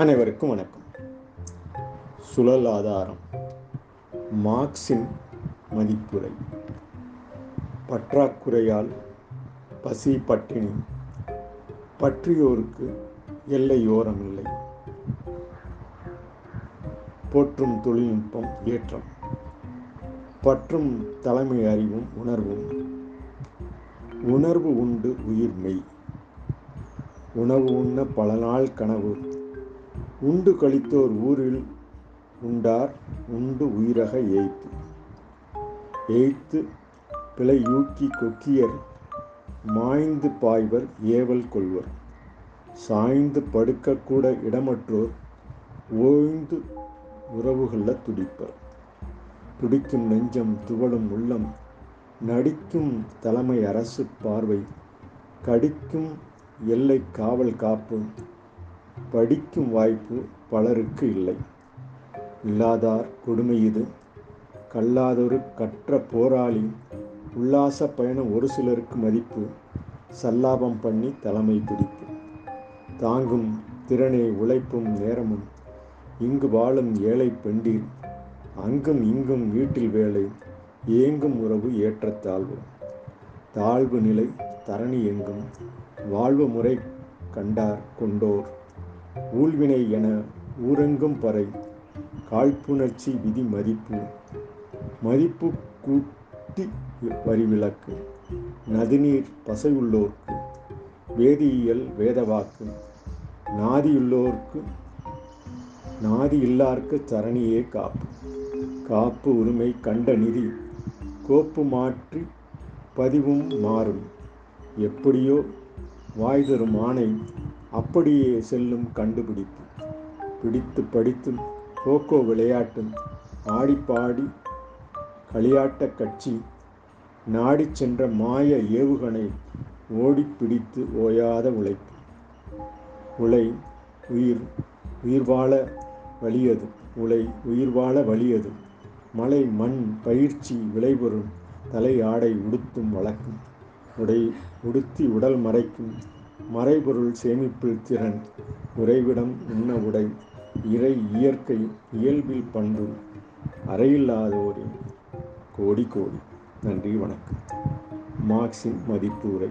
அனைவருக்கும் வணக்கம். சுழல் ஆதாரம். மார்க்சின் மதிப்புரை. பற்றாக்குறையால் பசி பட்டினி. பற்றியோருக்கு எல்லையோரமில்லை. போற்றும் தொழில்நுட்பம் ஏற்றம். பற்றும் தலைமை அறிவும் உணர்வும். உணர்வு உண்டு உயிர் மெய். உணவு உண்ண பல நாள் கனவு. உண்டு கழித்தோர் ஊரில் உண்டார் உண்டு உயிரக ஏய்த்து. ஏய்த்து பிழையூக்கி கொக்கியர் மாய்ந்து பாய்வர் ஏவல் கொள்வர். சாய்ந்து படுக்கக்கூட இடமற்றோர் ஓய்ந்து உறவுகள துடிப்பர். துடிக்கும் நெஞ்சம் துவளும் உள்ளம் நடிக்கும் தலைமை அரசு பார்வை கடிக்கும் எல்லை காவல் காப்பு படிக்கும் வாய்ப்பு பலருக்கு இல்லை. இல்லாதார் கொடுமை இது. கல்லாதொரு கற்ற போராளி உல்லாச பயணம் ஒரு சிலருக்கு மதிப்பு. சல்லாபம் பண்ணி தலைமை பிடிப்பு தாங்கும் திறனே உழைப்பும் நேரமும். இங்கு வாழும் ஏழை பெண்டீர் அங்கும் இங்கும் வீட்டில் வேலை ஏங்கும் உறவு ஏற்றத்தாழ்வு தாழ்வு நிலை தரணி எங்கும். வாழ்வு முறை கண்டார் கொண்டோர். ஊழ்வினை என ஊரங்கும் பறை காழ்ப்புணர்ச்சி விதி மதிப்பு மதிப்பு கூட்டி வரிவிலக்கு நதிநீர் பசையுள்ளோர்க்கு வேதியியல் வேதவாக்கு நாதியுள்ளோர்க்கு நாதி இல்லார்க்கு சரணியே காப்பு. காப்பு உரிமை கண்ட நிதி கோப்பு மாற்றி பதிவும் மாறும். எப்படியோ வாய் தரும் ஆணை அப்படியே செல்லும் கண்டுபிடிப்பு. பிடித்து படித்தும் கோகோ விளையாட்டும் ஆடிப்பாடி களியாட்ட கட்சி நாடி சென்ற மாய ஏவுகணை ஓடி பிடித்து ஓயாத உழைப்பு. உலை உயிர் உயிர் வாழ வலியது. உலை உயிர் வாழ வலியது. மலை மண் பயிற்சி விளைபொருள் தலை ஆடை உடுத்தும் வழக்கம். உடை உடுத்தி உடல் மறைக்கும் மறைபொருள் சேமிப்பில் திறன் உறைவிடம் உண்ண உடை இறை இயற்கை இயல்பில் பண்பு அறையில்லாதோரின் கோடி கோடி. நன்றி வணக்கம். மார்க்சின் மதிப்பு உரை